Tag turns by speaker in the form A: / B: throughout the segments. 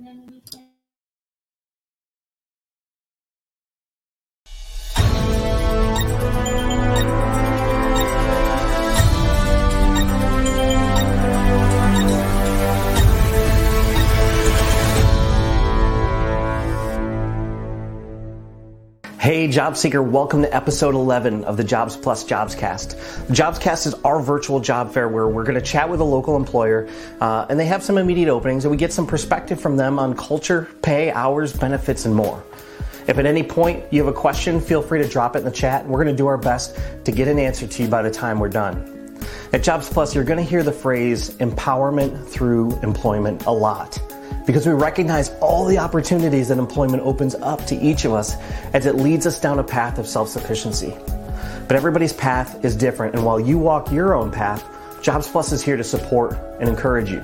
A: Hey, job seeker, welcome to episode 11 of the Jobs Plus Jobscast. The Jobscast is our virtual job fair where we're going to chat with a local employer, uh, and they have some immediate openings, and we get some perspective from them on culture, pay, hours, benefits, and more. If at any point you have a question, feel free to drop it in the chat, and we're going to do our best to get an answer to you by the time we're done. At Jobs Plus, you're going to hear the phrase empowerment through employment a lot because we recognize all the opportunities that employment opens up to each of us as it leads us down a path of self sufficiency. But everybody's path is different, and while you walk your own path, Jobs Plus is here to support and encourage you.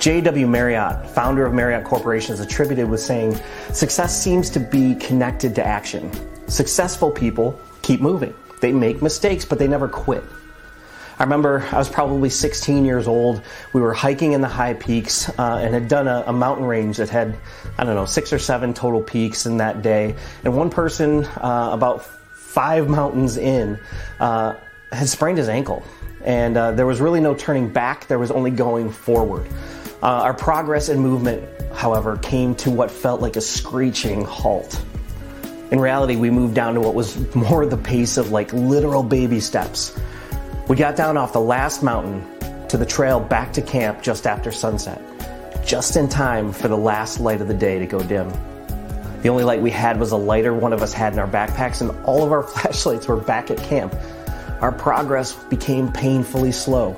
A: J.W. Marriott, founder of Marriott Corporation, is attributed with saying, Success seems to be connected to action. Successful people keep moving. They make mistakes, but they never quit. I remember I was probably 16 years old. We were hiking in the high peaks uh, and had done a, a, mountain range that had, I don't know, six or seven total peaks in that day. And one person, uh, about five mountains in, uh, had sprained his ankle. And uh, there was really no turning back, there was only going forward. Uh, our progress and movement, however, came to what felt like a screeching halt. In reality, we moved down to what was more the pace of like literal baby steps. We got down off the last mountain to the trail back to camp just after sunset, just in time for the last light of the day to go dim. The only light we had was a lighter one of us had in our backpacks, and all of our flashlights were back at camp. Our progress became painfully slow.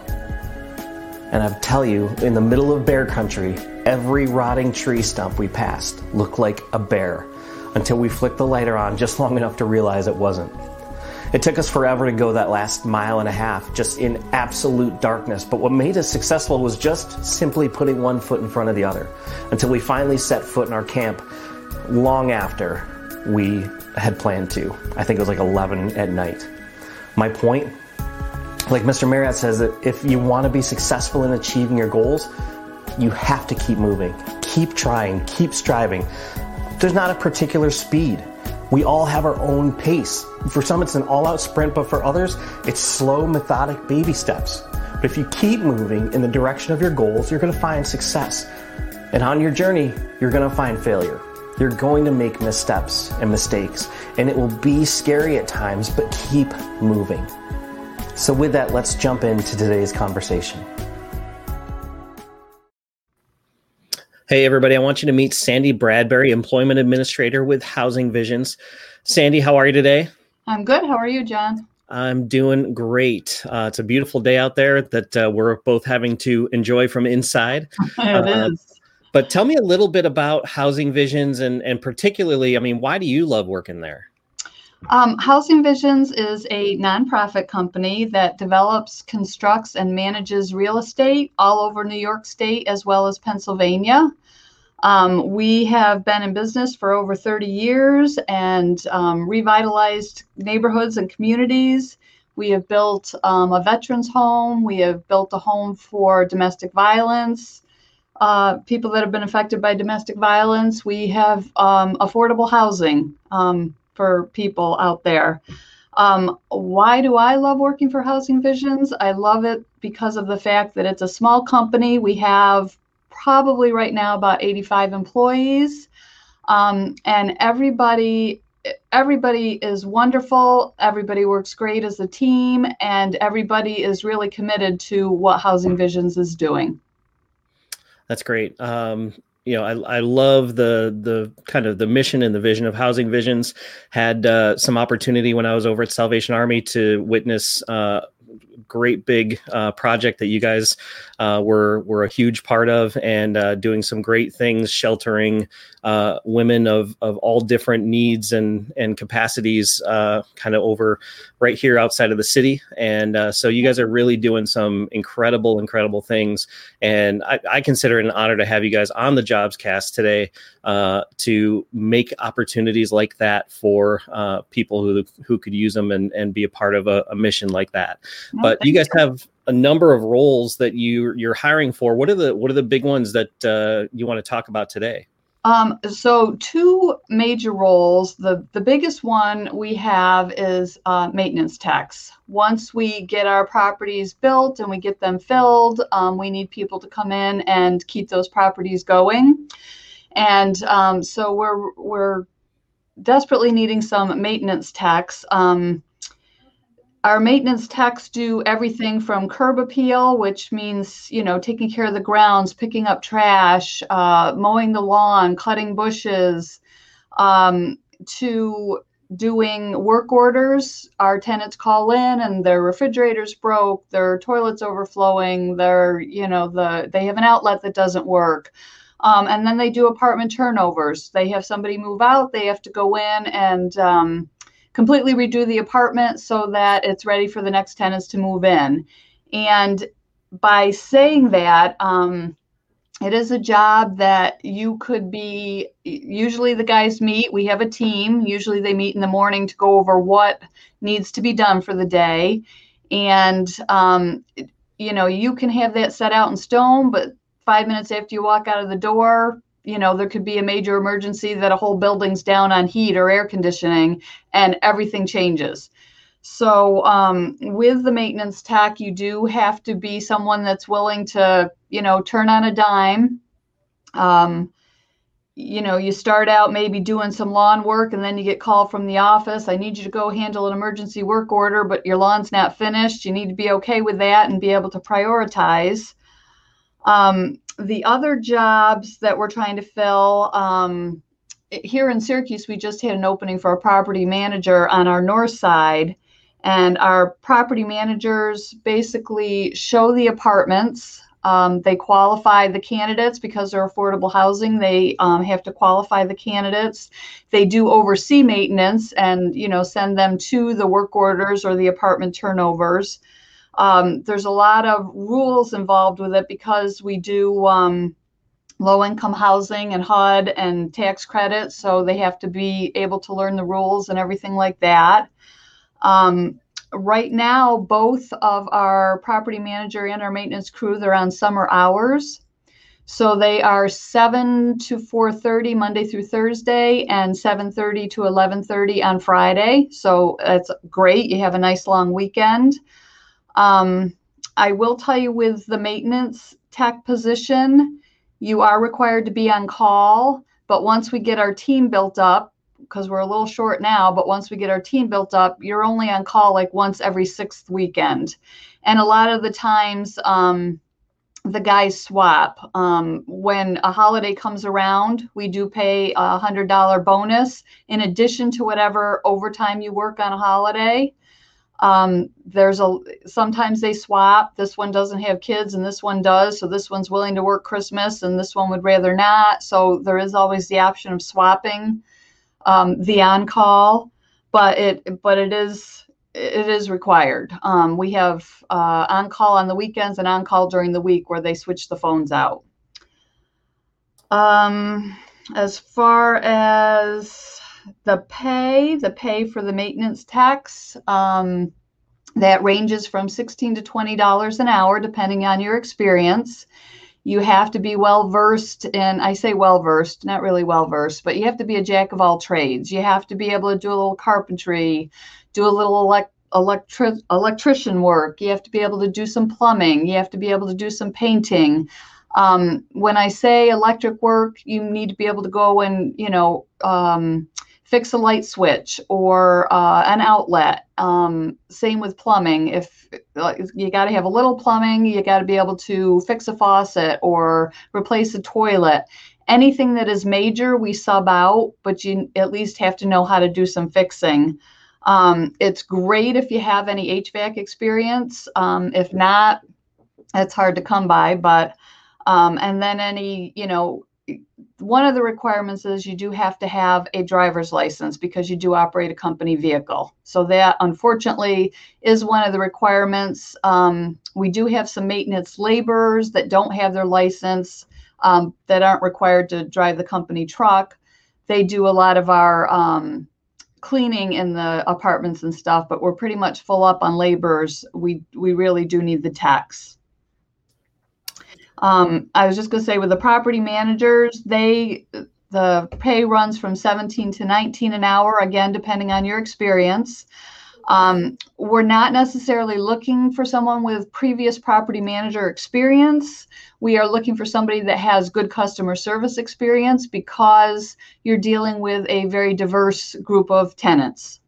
A: And I tell you, in the middle of bear country, every rotting tree stump we passed looked like a bear until we flicked the lighter on just long enough to realize it wasn't. It took us forever to go that last mile and a half, just in absolute darkness. But what made us successful was just simply putting one foot in front of the other until we finally set foot in our camp long after we had planned to. I think it was like 11 at night. My point, like Mr. Marriott says, that if you want to be successful in achieving your goals, you have to keep moving, keep trying, keep striving. There's not a particular speed. We all have our own pace. For some, it's an all out sprint, but for others, it's slow, methodic baby steps. But if you keep moving in the direction of your goals, you're going to find success. And on your journey, you're going to find failure. You're going to make missteps and mistakes, and it will be scary at times, but keep moving. So, with that, let's jump into today's conversation. Hey, everybody, I want you to meet Sandy Bradbury, Employment Administrator with Housing Visions. Sandy, how are you today?
B: I'm good. How are you, John?
A: I'm doing great. Uh, it's a beautiful day out there that uh, we're both having to enjoy from inside.
B: it uh, is.
A: But tell me a little bit about Housing Visions and, and particularly, I mean, why do you love working there?
B: Um, Housing Visions is a nonprofit company that develops, constructs, and manages real estate all over New York State as well as Pennsylvania. Um, we have been in business for over 30 years and um, revitalized neighborhoods and communities. We have built um, a veterans home. We have built a home for domestic violence, uh, people that have been affected by domestic violence. We have um, affordable housing. Um, for people out there. Um, why do I love working for Housing Visions? I love it because of the fact that it's a small company. We have probably right now about 85 employees, um, and everybody everybody is wonderful. Everybody works great as a team, and everybody is really committed to what Housing Visions is doing.
A: That's great. Um, you know, I, I love the the kind of the mission and the vision of Housing Visions. Had uh, some opportunity when I was over at Salvation Army to witness uh, great big uh, project that you guys uh, were were a huge part of and uh, doing some great things, sheltering uh, women of of all different needs and and capacities, uh, kind of over right here outside of the city. And uh, so you guys are really doing some incredible, incredible things. And I, I consider it an honor to have you guys on the Jobs Cast today to make opportunities like that for people who who could use them and and be a part of a, a mission like that.
B: but
A: but you guys have a number of roles that you you're hiring for. What are the what are the big ones that uh, you want to talk about today?
B: Um, so two major roles. The the biggest one we have is uh, maintenance techs. Once we get our properties built and we get them filled, um, we need people to come in and keep those properties going. And um, so we're we're desperately needing some maintenance techs. Um, our maintenance techs do everything from curb appeal, which means you know taking care of the grounds, picking up trash, uh, mowing the lawn, cutting bushes, um, to doing work orders. Our tenants call in and their refrigerators broke, their toilets overflowing, their you know the they have an outlet that doesn't work. Um, and then they do apartment turnovers. They have somebody move out. They have to go in and um, completely redo the apartment so that it's ready for the next tenants to move in. And by saying that, um, it is a job that you could be usually the guys meet we have a team usually they meet in the morning to go over what needs to be done for the day and um, you know you can have that set out in stone but five minutes after you walk out of the door you know there could be a major emergency that a whole building's down on heat or air conditioning and everything changes. So um, with the maintenance tech you do have to be someone that's willing to you know turn on a dime. Um, you know you start out maybe doing some lawn work and then you get called from the office. I need you to go handle an emergency work order but your lawn's not finished. You need to be okay with that and be able to prioritize. Um, the other jobs that we're trying to fill um, here in Syracuse, we just had an opening for a property manager on our north side. And our property managers basically show the apartments. Um, they qualify the candidates because they're affordable housing. They um, have to qualify the candidates. They do oversee maintenance and you know send them to the work orders or the apartment turnovers. Um, there's a lot of rules involved with it because we do um, low income housing and HUD and tax credits. So they have to be able to learn the rules and everything like that. Um, right now, both of our property manager and our maintenance crew, they're on summer hours. So they are 7 to 4:30 Monday through Thursday and 7:30 to 11:30 on Friday. So that's great. You have a nice long weekend. Um, I will tell you with the maintenance tech position, you are required to be on call. But once we get our team built up, because we're a little short now, but once we get our team built up, you're only on call like once every sixth weekend. And a lot of the times, um, the guys swap. Um, when a holiday comes around, we do pay a hundred dollar bonus in addition to whatever overtime you work on a holiday. Um, there's a sometimes they swap. This one doesn't have kids and this one does. So this one's willing to work Christmas and this one would rather not. So there is always the option of swapping um, the on call, but it but it is it is required. Um, we have uh, on call on the weekends and on call during the week where they switch the phones out. Um, as far as the pay, the pay for the maintenance tax, um, that ranges from 16 to $20 an hour, depending on your experience. You have to be well versed in, I say well versed, not really well versed, but you have to be a jack of all trades. You have to be able to do a little carpentry, do a little elect, electric, electrician work. You have to be able to do some plumbing. You have to be able to do some painting. Um, when I say electric work, you need to be able to go and, you know, um, fix a light switch or uh, an outlet. Um, same with plumbing. If you got to have a little plumbing, you got to be able to fix a faucet or replace a toilet. Anything that is major, we sub out, but you at least have to know how to do some fixing. Um, it's great if you have any HVAC experience. Um, if not, it's hard to come by. But um, and then any you know one of the requirements is you do have to have a driver's license because you do operate a company vehicle. So that unfortunately is one of the requirements. Um, we do have some maintenance laborers that don't have their license um, that aren't required to drive the company truck. They do a lot of our um, cleaning in the apartments and stuff, but we're pretty much full up on laborers. We we really do need the techs. Um, I was just going to say with the property managers, they the pay runs from 17 to 19 an hour, again, depending on your experience. Um, we're not necessarily looking for someone with previous property manager experience. We are looking for somebody that has good customer service experience because you're dealing with a very diverse group of tenants.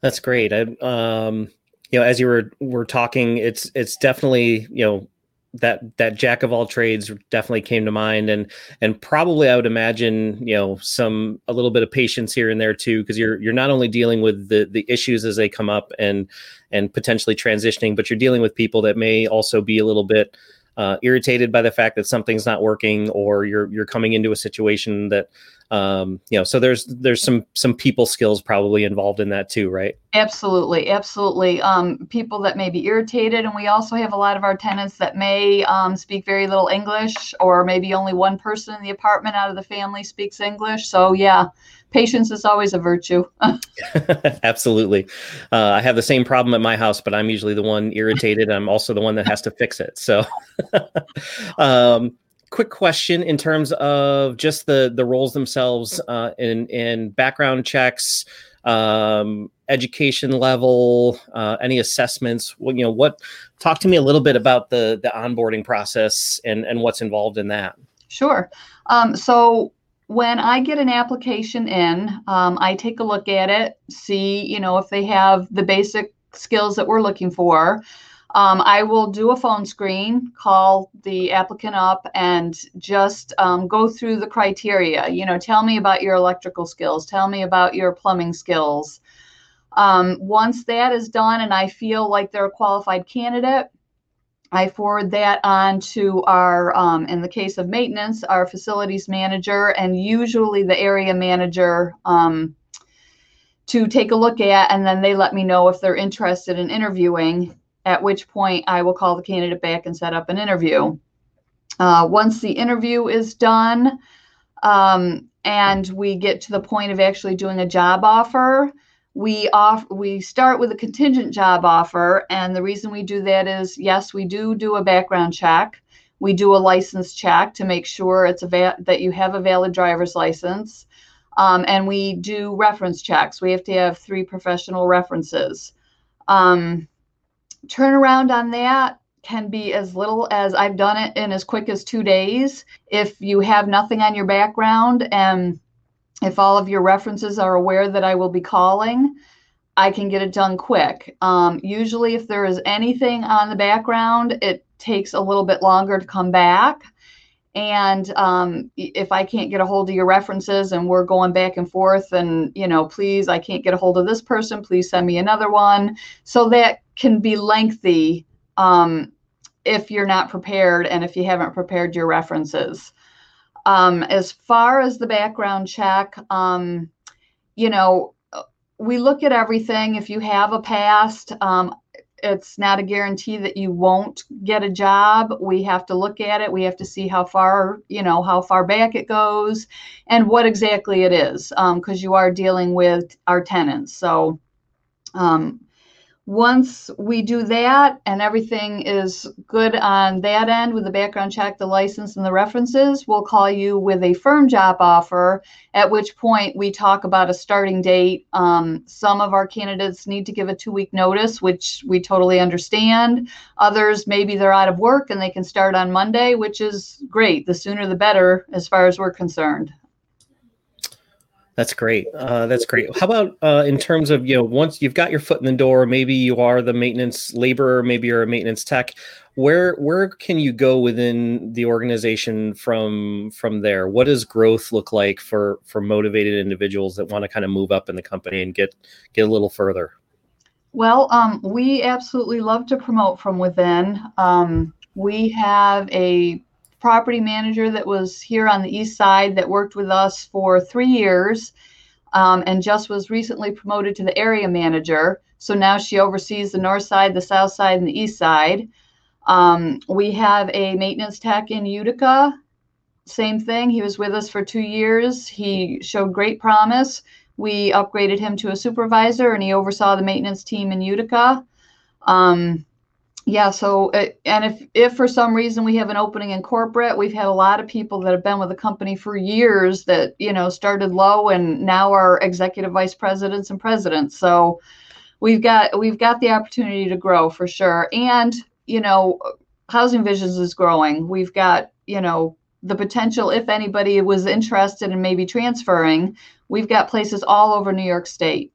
A: That's great. I, um, you know, as you were were talking, it's it's definitely you know that that jack of all trades definitely came to mind. And and probably i would imagine you know some a little bit of patience here and there too because you're you're not only dealing with the the issues as they come up and and potentially transitioning but you're dealing with people that may also be a little bit uh, irritated by the fact that something's not working or you're you're coming into a situation that um, you know so there's there's some some people skills probably involved in that too right
B: absolutely absolutely. Um, people that may be irritated and we also have a lot of our tenants that may um, speak very little english or maybe only one person in the apartment out of the family speaks english. So yeah patience is always a virtue.
A: Absolutely. Uh, i have the same problem at my house but i'm usually the one irritated. I'm also the one that has to fix it. So um, quick question in terms of just the the roles themselves uh, in in background checks, um, education level, uh, any assessments. Well, you know, what? Talk to me a little bit about the the onboarding process and and what's involved in that.
B: Sure. Um, so when I get an application in, um, I take a look at it, see you know if they have the basic skills that we're looking for. Um, I will do a phone screen, call the applicant up, and just um, go through the criteria. You know, tell me about your electrical skills, tell me about your plumbing skills. Um, once that is done, and I feel like they're a qualified candidate, I forward that on to our, um, in the case of maintenance, our facilities manager, and usually the area manager um, to take a look at, and then they let me know if they're interested in interviewing at which point I will call the candidate back and set up an interview. Uh, once the interview is done um, and we get to the point of actually doing a job offer, we off we start with a contingent job offer, and the reason we do that is yes, we do do a background check. We do a license check to make sure it's a va- that you have a valid driver's license, um, and we do reference checks. We have to have three professional references. Um, turnaround on that can be as little as I've done it in as quick as two days. If you have nothing on your background and if all of your references are aware that I will be calling, I can get it done quick. Um, usually, if there is anything on the background, it takes a little bit longer to come back. And um, if I can't get a hold of your references and we're going back and forth, and you know, please, I can't get a hold of this person, please send me another one. So that can be lengthy um, if you're not prepared and if you haven't prepared your references. Um, as far as the background check, um, you know, we look at everything. If you have a past, um, it's not a guarantee that you won't get a job. We have to look at it. We have to see how far, you know, how far back it goes and what exactly it is, because um, you are dealing with our tenants. So, um, once we do that and everything is good on that end with the background check, the license, and the references, we'll call you with a firm job offer, at which point we talk about a starting date. Um, some of our candidates need to give a two week notice, which we totally understand. Others, maybe they're out of work and they can start on Monday, which is great. The sooner the better, as far as we're concerned.
A: That's great. Uh, that's great. How about uh, in terms of you know once you've got your foot in the door, maybe you are the maintenance laborer, maybe you're a maintenance tech. Where where can you go within the organization from from there? What does growth look like for for motivated individuals that want to kind of move up in the company and get get a little further?
B: Well, um, we absolutely love to promote from within. Um, we have a property manager that was here on the east side that worked with us for three years um, and just was recently promoted to the area manager. So now she oversees the north side, the south side, and the east side. Um, we have a maintenance tech in Utica same thing. He was with us for two years. He showed great promise. We upgraded him to a supervisor, and he oversaw the maintenance team in Utica. Um, yeah. So, uh, and if if for some reason we have an opening in corporate, we've had a lot of people that have been with the company for years that you know started low and now are executive vice presidents and presidents. So, we've got we've got the opportunity to grow for sure. And you know, Housing Visions is growing. We've got you know the potential if anybody was interested in maybe transferring we've got places all over new york state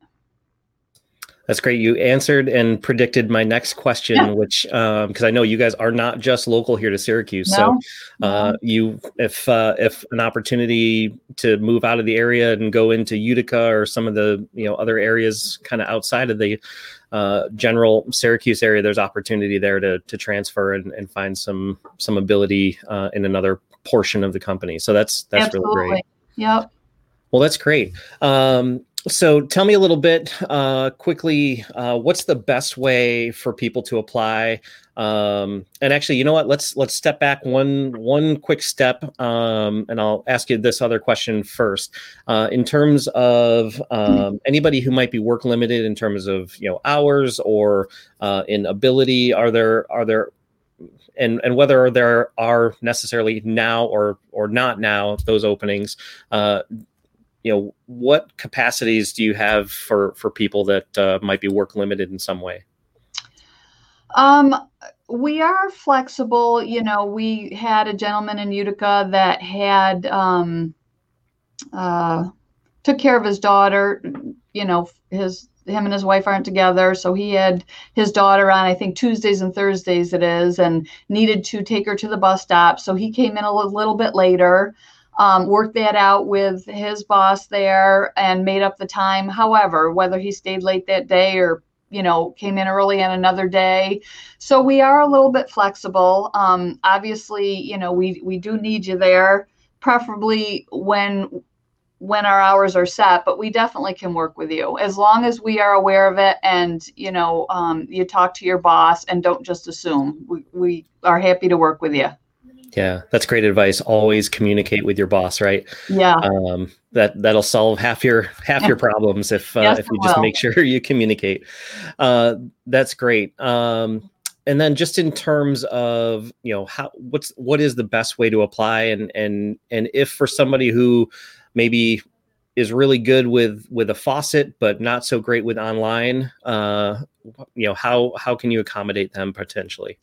A: that's great. You answered and predicted my next question, yeah. which because um, I know you guys are not just local here to Syracuse. No. So, uh, you if uh, if an opportunity to move out of the area and go into Utica or some of the you know other areas kind of outside of the uh, general Syracuse area, there's opportunity there to to transfer and, and find some some ability uh, in another portion of the company. So that's that's Absolutely. really great.
B: Yep.
A: Well, that's great. Um, so tell me a little bit uh, quickly uh, what's the best way for people to apply? Um, and actually you know what? Let's let's step back one one quick step um, and i'll ask you this other question first. Uh, in terms of um, anybody who might be work limited in terms of you know hours or uh, in ability are there are there and and whether there are necessarily now or or not now those openings uh, you know what capacities do you have for for people that uh, might be work limited in some way?
B: Um we are flexible. You know we had a gentleman in utica that had um uh took care of his daughter. You know his him and his wife aren't together so he had his daughter on i think tuesdays and thursdays it is and needed to take her to the bus stop so he came in a little bit later um, worked that out with his boss there and made up the time. However, whether he stayed late that day or you know came in early on another day. So we are a little bit flexible. Um, obviously you know we we do need you there preferably when when our hours are set but we definitely can work with you. As long as we are aware of it and you know um, you talk to your boss and don't just assume we, we are happy to work with you
A: yeah, that's great advice. Always communicate with your boss, right?
B: Yeah.
A: Um, that that'll solve half your half your problems if uh, yes, if you just will. make sure you communicate. Uh, that's great. Um, and then just in terms of you know how what's what is the best way to apply and and and if for somebody who maybe is really good with with a faucet but not so great with online uh you know how how can you accommodate them potentially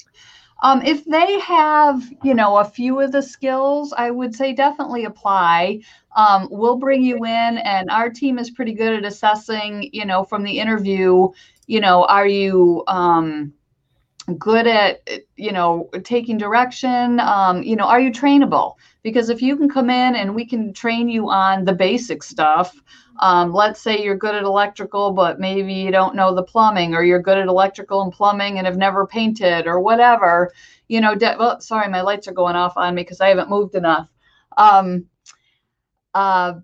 B: um, if they have, you know, a few of the skills, I would say definitely apply. Um, we'll bring you in, and our team is pretty good at assessing, you know, from the interview, you know, are you um, good at, you know, taking direction? Um, you know, are you trainable? Because if you can come in and we can train you on the basic stuff, um, let's say you're good at electrical, but maybe you don't know the plumbing, or you're good at electrical and plumbing and have never painted, or whatever. You know, de- well, sorry, my lights are going off on me because I haven't moved enough. Um, uh,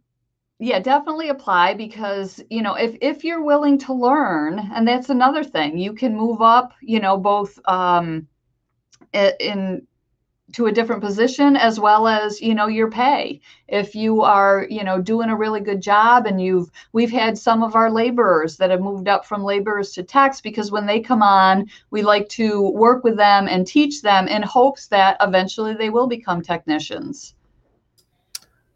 B: yeah, definitely apply because you know if if you're willing to learn, and that's another thing, you can move up. You know, both um, in to a different position as well as you know your pay if you are you know doing a really good job and you've we've had some of our laborers that have moved up from laborers to techs because when they come on we like to work with them and teach them in hopes that eventually they will become technicians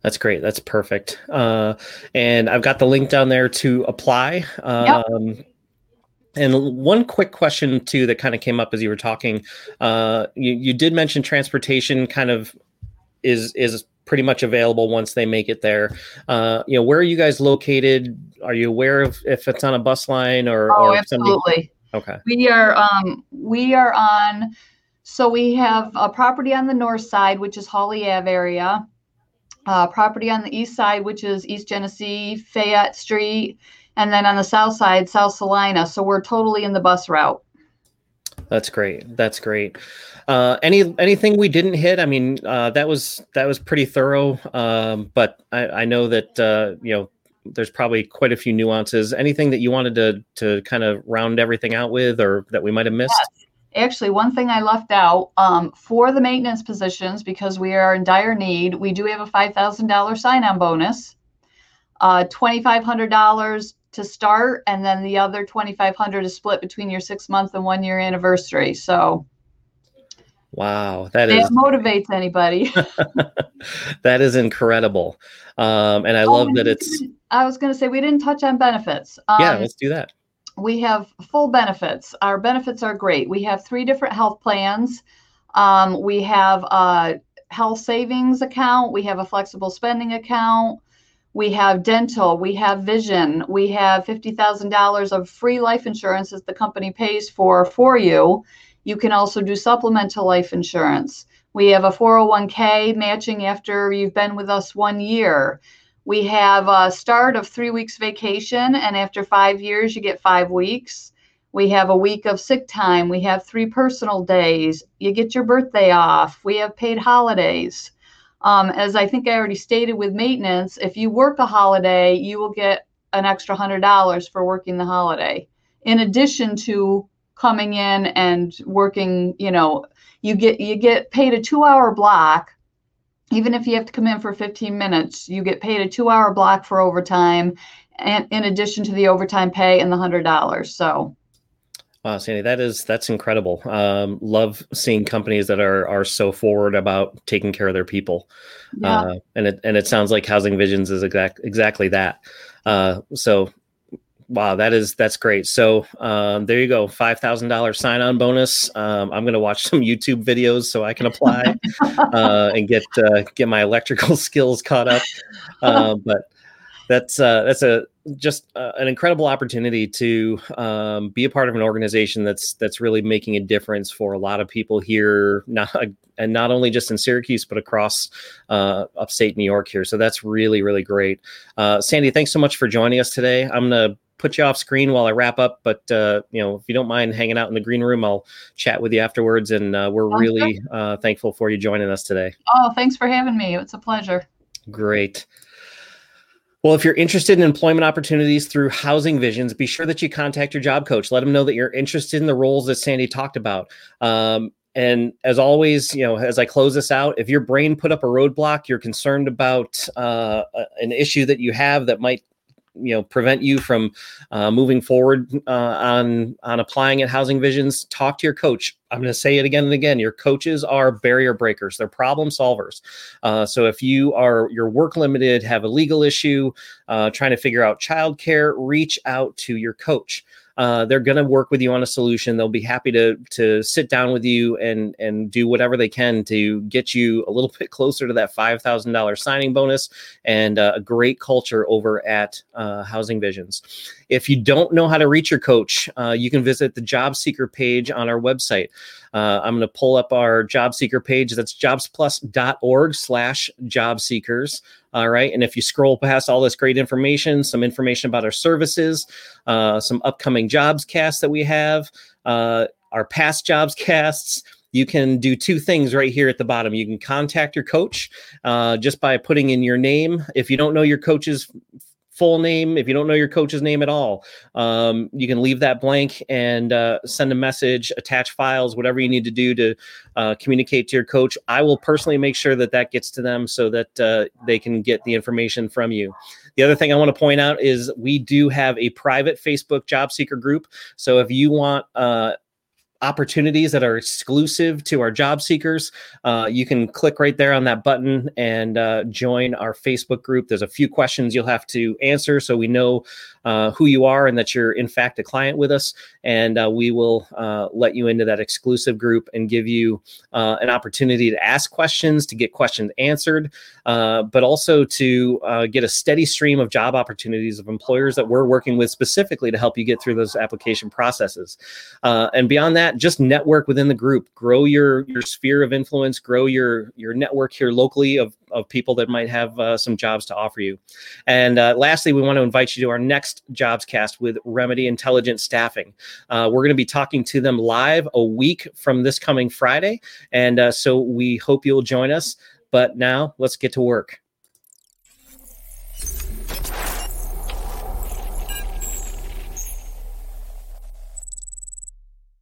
A: that's great. That's perfect. Uh, and I've got the link down there to apply. Um, yep and one quick question too that kind of came up as you were talking. Uh, you, you did mention transportation kind of is is pretty much available once they make it there. Uh, you know, where are you guys located? Are you aware of if it's on a bus line or?
B: Oh,
A: or
B: absolutely.
A: Somebody... Okay.
B: We are um, we are on. So we have a property on the north side, which is Holly Ave area. Uh, property on the east side, which is East Genesee, Fayette Street, and then on the south side, South Salina. So we're totally in the bus route.
A: That's great. That's great. Uh, any anything we didn't hit? I mean, uh, that was that was pretty thorough. Um, but I, I know that uh, you know there's probably quite a few nuances. Anything that you wanted to to kind of round everything out with, or that we might have missed?
B: Yes. Actually, one thing I left out um, for the maintenance positions because we are in dire need, we do have a $5,000 sign on bonus, uh, $2,500 to start, and then the other 2500 is split between your six month and one year anniversary. So,
A: Wow, that is
B: motivates anybody.
A: that is incredible, um, and I oh, love that it's.
B: I was going to say we didn't touch on benefits.
A: Um, yeah, let's do that.
B: We have full benefits. Our benefits are great. We have three different health plans. Um, we have a health savings account. We have a flexible spending account. We have dental. We have vision. We have fifty thousand dollars of free life insurance that the company pays for for you you can also do supplemental life insurance. We have a 401k matching after you've been with us one year. We have a start of three weeks vacation, and after five years, you get five weeks. We have a week of sick time. We have three personal days. You get your birthday off. We have paid holidays. Um, as I think I already stated with maintenance, if you work a holiday, you will get an extra $100 for working the holiday, in addition to coming in and working you know you get you get paid a two hour block even if you have to come in for 15 minutes you get paid a two hour block for overtime and in addition to the overtime pay and the hundred dollars so
A: Wow, Sandy, that is that's incredible. Um, love seeing companies that are are so forward about taking care of their people, yeah. uh, and it and it sounds like Housing Visions is exact exactly that. Uh, so Wow, that is that's great. So um, there you go, five thousand dollars sign on bonus. Um, I'm going to watch some YouTube videos so I can apply uh, and get uh, get my electrical skills caught up. Uh, but that's uh, that's a just uh, an incredible opportunity to um, be a part of an organization that's that's really making a difference for a lot of people here, not and not only just in Syracuse but across uh, upstate New York here. So that's really really great. Uh, Sandy, thanks so much for joining us today. I'm gonna put you off screen while I wrap up, but uh, you know if you don't mind hanging out in the green room, I'll chat with you afterwards. And uh, we're Sounds really uh, thankful for you joining us today.
B: Oh, thanks for having me. It's a pleasure.
A: Great. Well, if you're interested in employment opportunities through Housing Visions, be sure that you contact your job coach. Let them know that you're interested in the roles that Sandy talked about. Um, and as always, you know, as I close this out, if your brain put up a roadblock, you're concerned about uh, an issue that you have that might you know prevent you from uh, moving forward uh, on on applying at housing visions talk to your coach. I'm going to say it again and again your coaches are barrier breakers. They're problem solvers. Uh, so if you are your work limited have a legal issue uh, trying to figure out childcare reach out to your coach uh, they're going to work with you on a solution. They'll be happy to to sit down with you and and do whatever they can to get you a little bit closer to that five thousand dollars signing bonus and uh, a great culture over at uh, Housing Visions. If you don't know how to reach your coach, uh, you can visit the job seeker page on our website. Uh, I'm going to pull up our job seeker page. That's jobsplus.org slash job seekers. All right. And if you scroll past all this great information, some information about our services, uh, some upcoming jobs casts that we have, uh, our past jobs casts, you can do two things right here at the bottom. You can contact your coach uh, just by putting in your name. If you don't know your coach's full name. If you don't know your coach's name at all, um, you can leave that blank and uh, send a message, attach files, whatever you need to do to uh, communicate to your coach. I will personally make sure that that gets to them so that uh, they can get the information from you. The other thing I want to point out is we do have a private Facebook job seeker group. So if you want uh, opportunities that are exclusive to our job seekers, uh, you can click right there on that button and uh, join our Facebook group. There's a few questions you'll have to answer so we know uh, who you are and that you're in fact a client with us. And uh, we will uh, let you into that exclusive group and give you uh, an opportunity to ask questions, to get questions answered, but also to get a steady stream of job opportunities of employers that we're working with specifically to help you get through those application processes. and beyond that, just network within the group, grow your your sphere of influence, grow your your network here locally of of people that might have uh, some jobs to offer you. And uh, lastly, we want to invite you to our next jobs cast with Remedy Intelligent Staffing. Uh, we're going to be talking to them live a week from this coming Friday, and uh, so we hope you'll join us. But now let's get to work.